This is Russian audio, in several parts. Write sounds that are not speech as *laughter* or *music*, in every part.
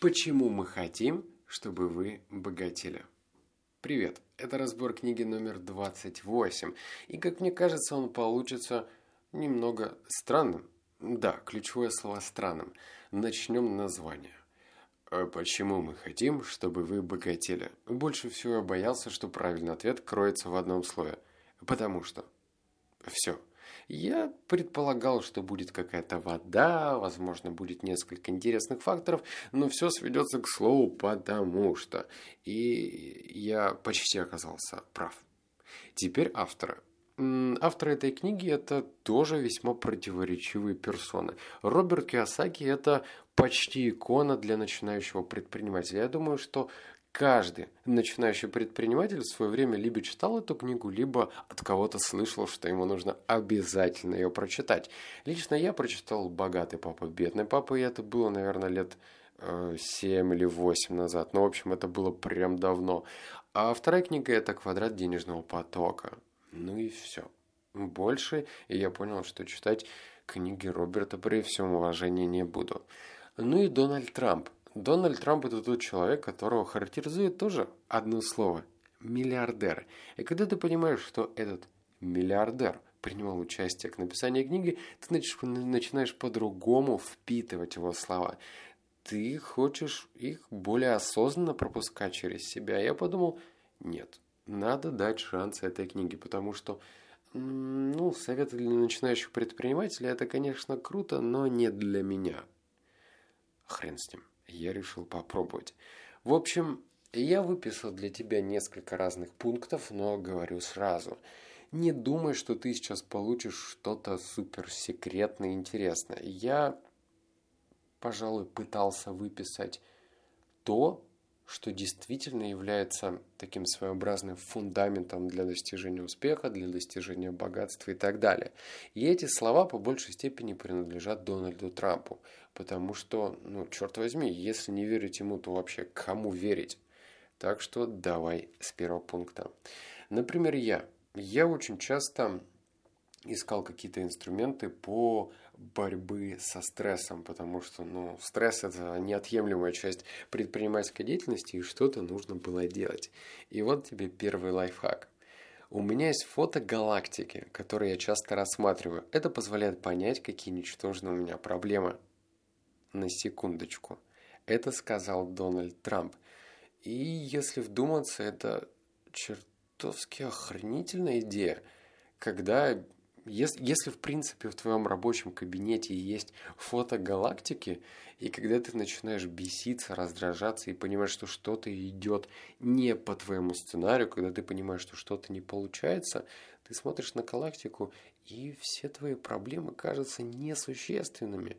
Почему мы хотим, чтобы вы богатели? Привет, это разбор книги номер 28, и, как мне кажется, он получится немного странным. Да, ключевое слово «странным». Начнем название. А почему мы хотим, чтобы вы богатели? Больше всего я боялся, что правильный ответ кроется в одном слове. Потому что. Все. Я предполагал, что будет какая-то вода, возможно, будет несколько интересных факторов, но все сведется к слову «потому что». И я почти оказался прав. Теперь авторы. Автор этой книги – это тоже весьма противоречивые персоны. Роберт Киосаки – это почти икона для начинающего предпринимателя. Я думаю, что каждый начинающий предприниматель в свое время либо читал эту книгу, либо от кого-то слышал, что ему нужно обязательно ее прочитать. Лично я прочитал «Богатый папа, бедный папа», и это было, наверное, лет 7 или 8 назад. Ну, в общем, это было прям давно. А вторая книга – это «Квадрат денежного потока». Ну и все. Больше, и я понял, что читать книги Роберта при всем уважении не буду. Ну и Дональд Трамп. Дональд Трамп это тот человек, которого характеризует тоже одно слово – миллиардер. И когда ты понимаешь, что этот миллиардер принимал участие к написанию книги, ты начинаешь по-другому впитывать его слова. Ты хочешь их более осознанно пропускать через себя. Я подумал, нет, надо дать шанс этой книге, потому что ну, советы для начинающих предпринимателей это, конечно, круто, но не для меня. Хрен с ним я решил попробовать. В общем, я выписал для тебя несколько разных пунктов, но говорю сразу. Не думай, что ты сейчас получишь что-то суперсекретное и интересное. Я, пожалуй, пытался выписать то, что действительно является таким своеобразным фундаментом для достижения успеха, для достижения богатства и так далее. И эти слова по большей степени принадлежат Дональду Трампу, потому что, ну, черт возьми, если не верить ему, то вообще кому верить? Так что давай с первого пункта. Например, я. Я очень часто искал какие-то инструменты по борьбы со стрессом, потому что ну, стресс – это неотъемлемая часть предпринимательской деятельности, и что-то нужно было делать. И вот тебе первый лайфхак. У меня есть фото галактики, которые я часто рассматриваю. Это позволяет понять, какие ничтожные у меня проблемы. На секундочку. Это сказал Дональд Трамп. И если вдуматься, это чертовски охренительная идея, когда если, если в принципе в твоем рабочем кабинете есть фото галактики, и когда ты начинаешь беситься, раздражаться и понимаешь, что что-то идет не по твоему сценарию, когда ты понимаешь, что что-то не получается, ты смотришь на галактику, и все твои проблемы кажутся несущественными,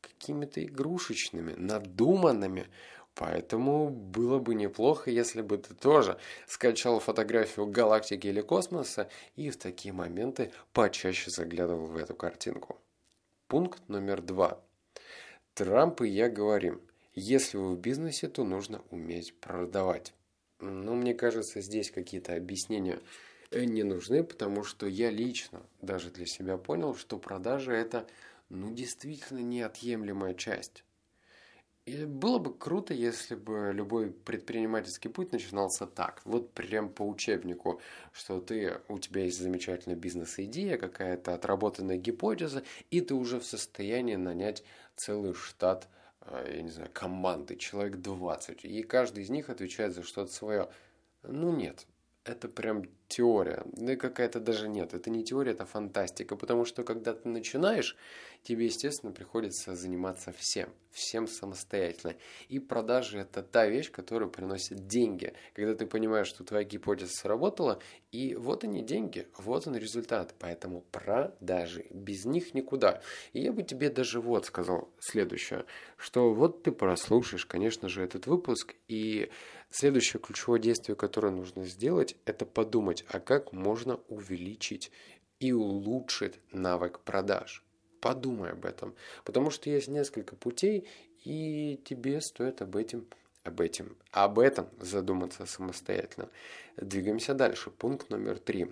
какими-то игрушечными, надуманными. Поэтому было бы неплохо, если бы ты тоже скачал фотографию галактики или космоса и в такие моменты почаще заглядывал в эту картинку. Пункт номер два. Трамп и я говорим, если вы в бизнесе, то нужно уметь продавать. Но мне кажется, здесь какие-то объяснения не нужны, потому что я лично даже для себя понял, что продажи это ну действительно неотъемлемая часть и было бы круто, если бы любой предпринимательский путь начинался так, вот прям по учебнику, что ты, у тебя есть замечательная бизнес-идея, какая-то отработанная гипотеза, и ты уже в состоянии нанять целый штат, э, я не знаю, команды, человек 20, и каждый из них отвечает за что-то свое. Ну нет, это прям теория. Да какая-то даже нет. Это не теория, это фантастика. Потому что когда ты начинаешь, тебе, естественно, приходится заниматься всем. Всем самостоятельно. И продажи – это та вещь, которая приносит деньги. Когда ты понимаешь, что твоя гипотеза сработала, и вот они деньги, вот он результат. Поэтому продажи. Без них никуда. И я бы тебе даже вот сказал следующее. Что вот ты прослушаешь, конечно же, этот выпуск, и Следующее ключевое действие, которое нужно сделать, это подумать, а как можно увеличить и улучшить навык продаж. Подумай об этом, потому что есть несколько путей, и тебе стоит об этом, об этом, об этом задуматься самостоятельно. Двигаемся дальше. Пункт номер три.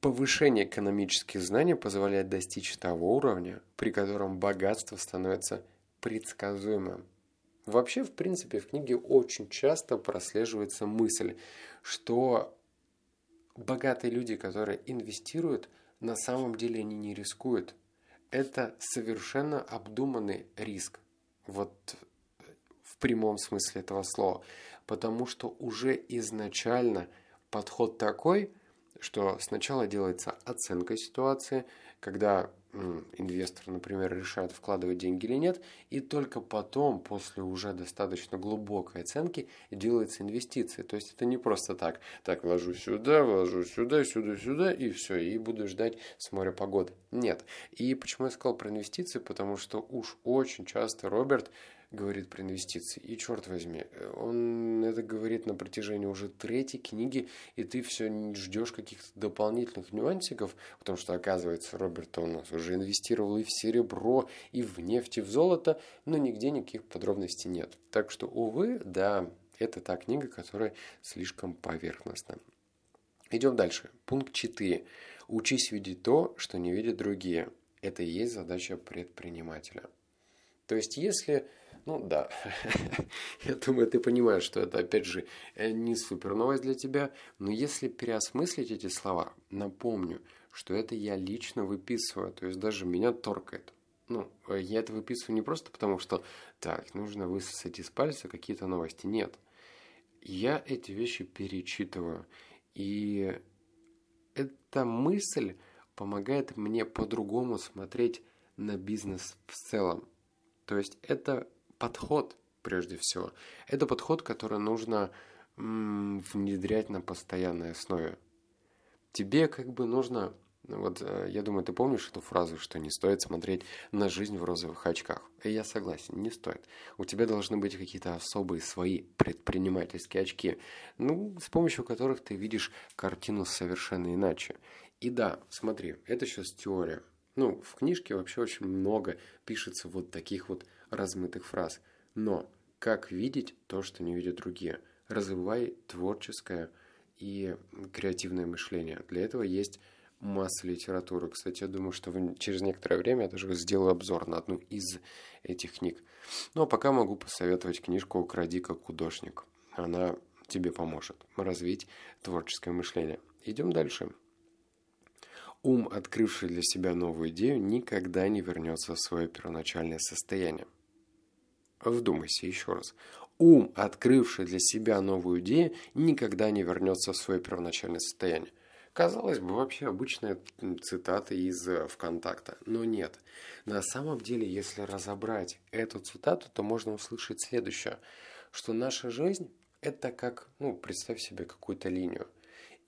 Повышение экономических знаний позволяет достичь того уровня, при котором богатство становится предсказуемым. Вообще, в принципе, в книге очень часто прослеживается мысль, что богатые люди, которые инвестируют, на самом деле они не рискуют. Это совершенно обдуманный риск. Вот в прямом смысле этого слова. Потому что уже изначально подход такой, что сначала делается оценка ситуации, когда инвестор, например, решает вкладывать деньги или нет, и только потом, после уже достаточно глубокой оценки, делается инвестиция. То есть это не просто так, так, вложу сюда, вложу сюда, сюда, сюда, и все, и буду ждать с моря погоды. Нет. И почему я сказал про инвестиции? Потому что уж очень часто Роберт говорит про инвестиции. И черт возьми, он это говорит на протяжении уже третьей книги, и ты все ждешь каких-то дополнительных нюансиков, потому что, оказывается, Роберт у нас уже инвестировал и в серебро, и в нефть, и в золото, но нигде никаких подробностей нет. Так что, увы, да, это та книга, которая слишком поверхностна. Идем дальше. Пункт 4. Учись видеть то, что не видят другие. Это и есть задача предпринимателя. То есть, если ну да, *laughs* я думаю, ты понимаешь, что это, опять же, э, не супер новость для тебя, но если переосмыслить эти слова, напомню, что это я лично выписываю, то есть даже меня торкает. Ну, э, я это выписываю не просто потому, что так, нужно высосать из пальца какие-то новости. Нет. Я эти вещи перечитываю. И эта мысль помогает мне по-другому смотреть на бизнес в целом. То есть это подход, прежде всего. Это подход, который нужно внедрять на постоянной основе. Тебе как бы нужно, вот э, я думаю, ты помнишь эту фразу, что не стоит смотреть на жизнь в розовых очках. И я согласен, не стоит. У тебя должны быть какие-то особые свои предпринимательские очки, ну, с помощью которых ты видишь картину совершенно иначе. И да, смотри, это сейчас теория. Ну, в книжке вообще очень много пишется вот таких вот размытых фраз. Но как видеть то, что не видят другие? Развивай творческое и креативное мышление. Для этого есть масса литературы. Кстати, я думаю, что через некоторое время я даже сделаю обзор на одну из этих книг. Ну, а пока могу посоветовать книжку «Укради как художник». Она тебе поможет развить творческое мышление. Идем дальше. Ум, открывший для себя новую идею, никогда не вернется в свое первоначальное состояние. Вдумайся еще раз. Ум, открывший для себя новую идею, никогда не вернется в свое первоначальное состояние. Казалось бы, вообще обычная цитата из э, ВКонтакта. Но нет. На самом деле, если разобрать эту цитату, то можно услышать следующее. Что наша жизнь – это как, ну, представь себе какую-то линию –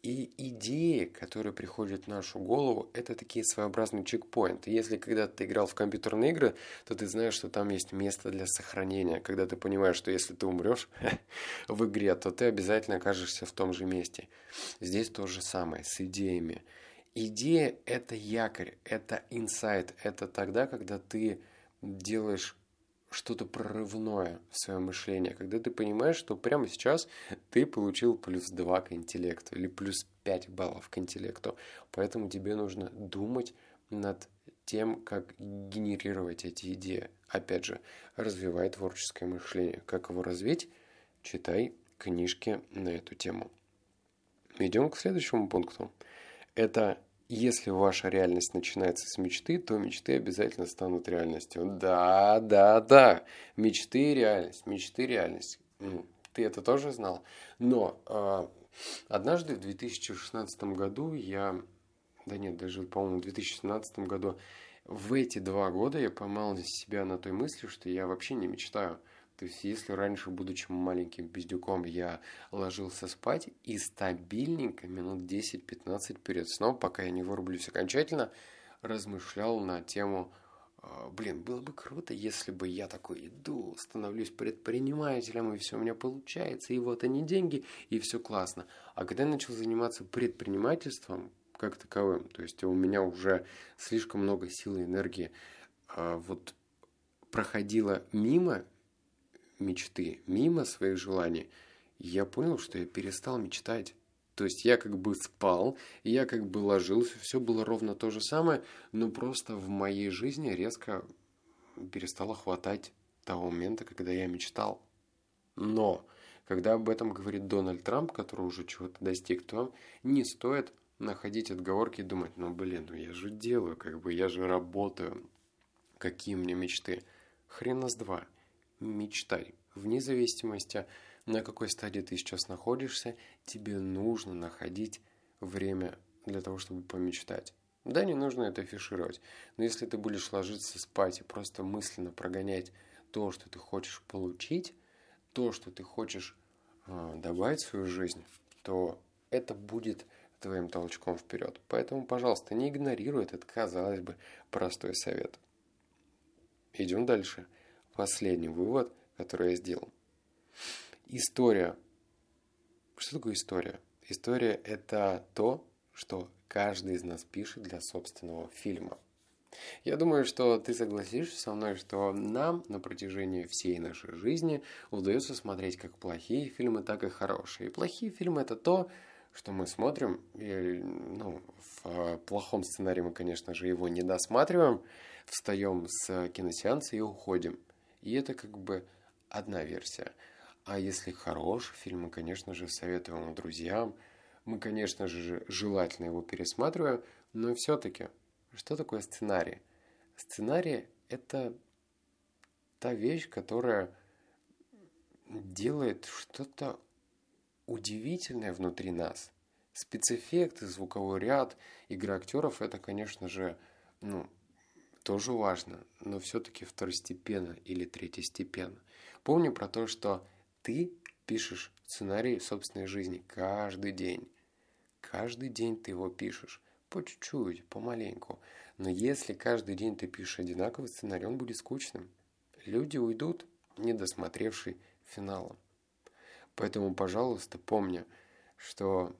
и идеи, которые приходят в нашу голову, это такие своеобразные чекпоинты. Если когда ты играл в компьютерные игры, то ты знаешь, что там есть место для сохранения. Когда ты понимаешь, что если ты умрешь *laughs* в игре, то ты обязательно окажешься в том же месте. Здесь то же самое с идеями. Идея – это якорь, это инсайт. Это тогда, когда ты делаешь что-то прорывное в своем мышлении, когда ты понимаешь, что прямо сейчас ты получил плюс 2 к интеллекту или плюс 5 баллов к интеллекту. Поэтому тебе нужно думать над тем, как генерировать эти идеи. Опять же, развивай творческое мышление. Как его развить? Читай книжки на эту тему. Идем к следующему пункту. Это если ваша реальность начинается с мечты, то мечты обязательно станут реальностью. Да, да, да. Мечты и реальность. Мечты и реальность. Ты это тоже знал? Но э, однажды в 2016 году я... Да нет, даже, по-моему, в 2017 году в эти два года я поймал себя на той мысли, что я вообще не мечтаю. То есть, если раньше, будучи маленьким бездюком, я ложился спать и стабильненько минут 10-15 перед сном, пока я не вырублюсь окончательно, размышлял на тему, «А, блин, было бы круто, если бы я такой иду, становлюсь предпринимателем, и все у меня получается, и вот они деньги, и все классно. А когда я начал заниматься предпринимательством, как таковым, то есть у меня уже слишком много сил и энергии, а, вот проходило мимо мечты, мимо своих желаний, я понял, что я перестал мечтать. То есть я как бы спал, я как бы ложился, все было ровно то же самое, но просто в моей жизни резко перестало хватать того момента, когда я мечтал. Но, когда об этом говорит Дональд Трамп, который уже чего-то достиг, то не стоит находить отговорки и думать, ну блин, ну я же делаю, как бы я же работаю. Какие мне мечты? Хрена с два. Мечтай. Вне зависимости, на какой стадии ты сейчас находишься, тебе нужно находить время для того, чтобы помечтать. Да, не нужно это афишировать, но если ты будешь ложиться спать и просто мысленно прогонять то, что ты хочешь получить, то, что ты хочешь э, добавить в свою жизнь, то это будет твоим толчком вперед. Поэтому, пожалуйста, не игнорируй этот, казалось бы, простой совет. Идем дальше. Последний вывод, который я сделал. История. Что такое история? История – это то, что каждый из нас пишет для собственного фильма. Я думаю, что ты согласишься со мной, что нам на протяжении всей нашей жизни удается смотреть как плохие фильмы, так и хорошие. И плохие фильмы – это то, что мы смотрим, и, ну, в плохом сценарии мы, конечно же, его не досматриваем, встаем с киносеанса и уходим. И это как бы одна версия. А если хороший фильм, мы, конечно же, советуем его друзьям. Мы, конечно же, желательно его пересматриваем, но все-таки, что такое сценарий? Сценарий – это та вещь, которая делает что-то удивительное внутри нас. Спецэффекты, звуковой ряд, игра актеров – это, конечно же, ну, тоже важно, но все-таки второстепенно или третьестепенно. Помни про то, что ты пишешь сценарий собственной жизни каждый день. Каждый день ты его пишешь. По чуть-чуть, помаленьку. Но если каждый день ты пишешь одинаковый сценарий, он будет скучным. Люди уйдут, не досмотревший финала. Поэтому, пожалуйста, помни, что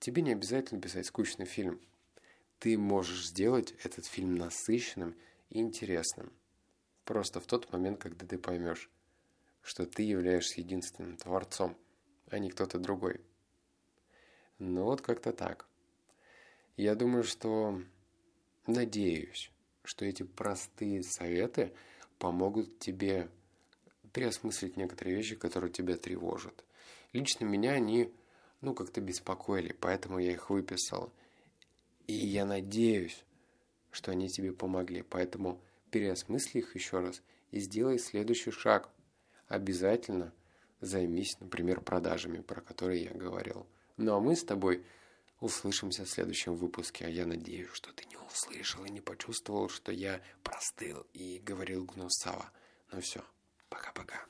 тебе не обязательно писать скучный фильм. Ты можешь сделать этот фильм насыщенным и интересным. Просто в тот момент, когда ты поймешь, что ты являешься единственным творцом, а не кто-то другой. Ну вот как-то так. Я думаю, что надеюсь, что эти простые советы помогут тебе переосмыслить некоторые вещи, которые тебя тревожат. Лично меня они, ну, как-то беспокоили, поэтому я их выписал. И я надеюсь, что они тебе помогли. Поэтому переосмысли их еще раз и сделай следующий шаг. Обязательно займись, например, продажами, про которые я говорил. Ну а мы с тобой услышимся в следующем выпуске. А я надеюсь, что ты не услышал и не почувствовал, что я простыл и говорил гнусаво. Ну все, Пока-пока.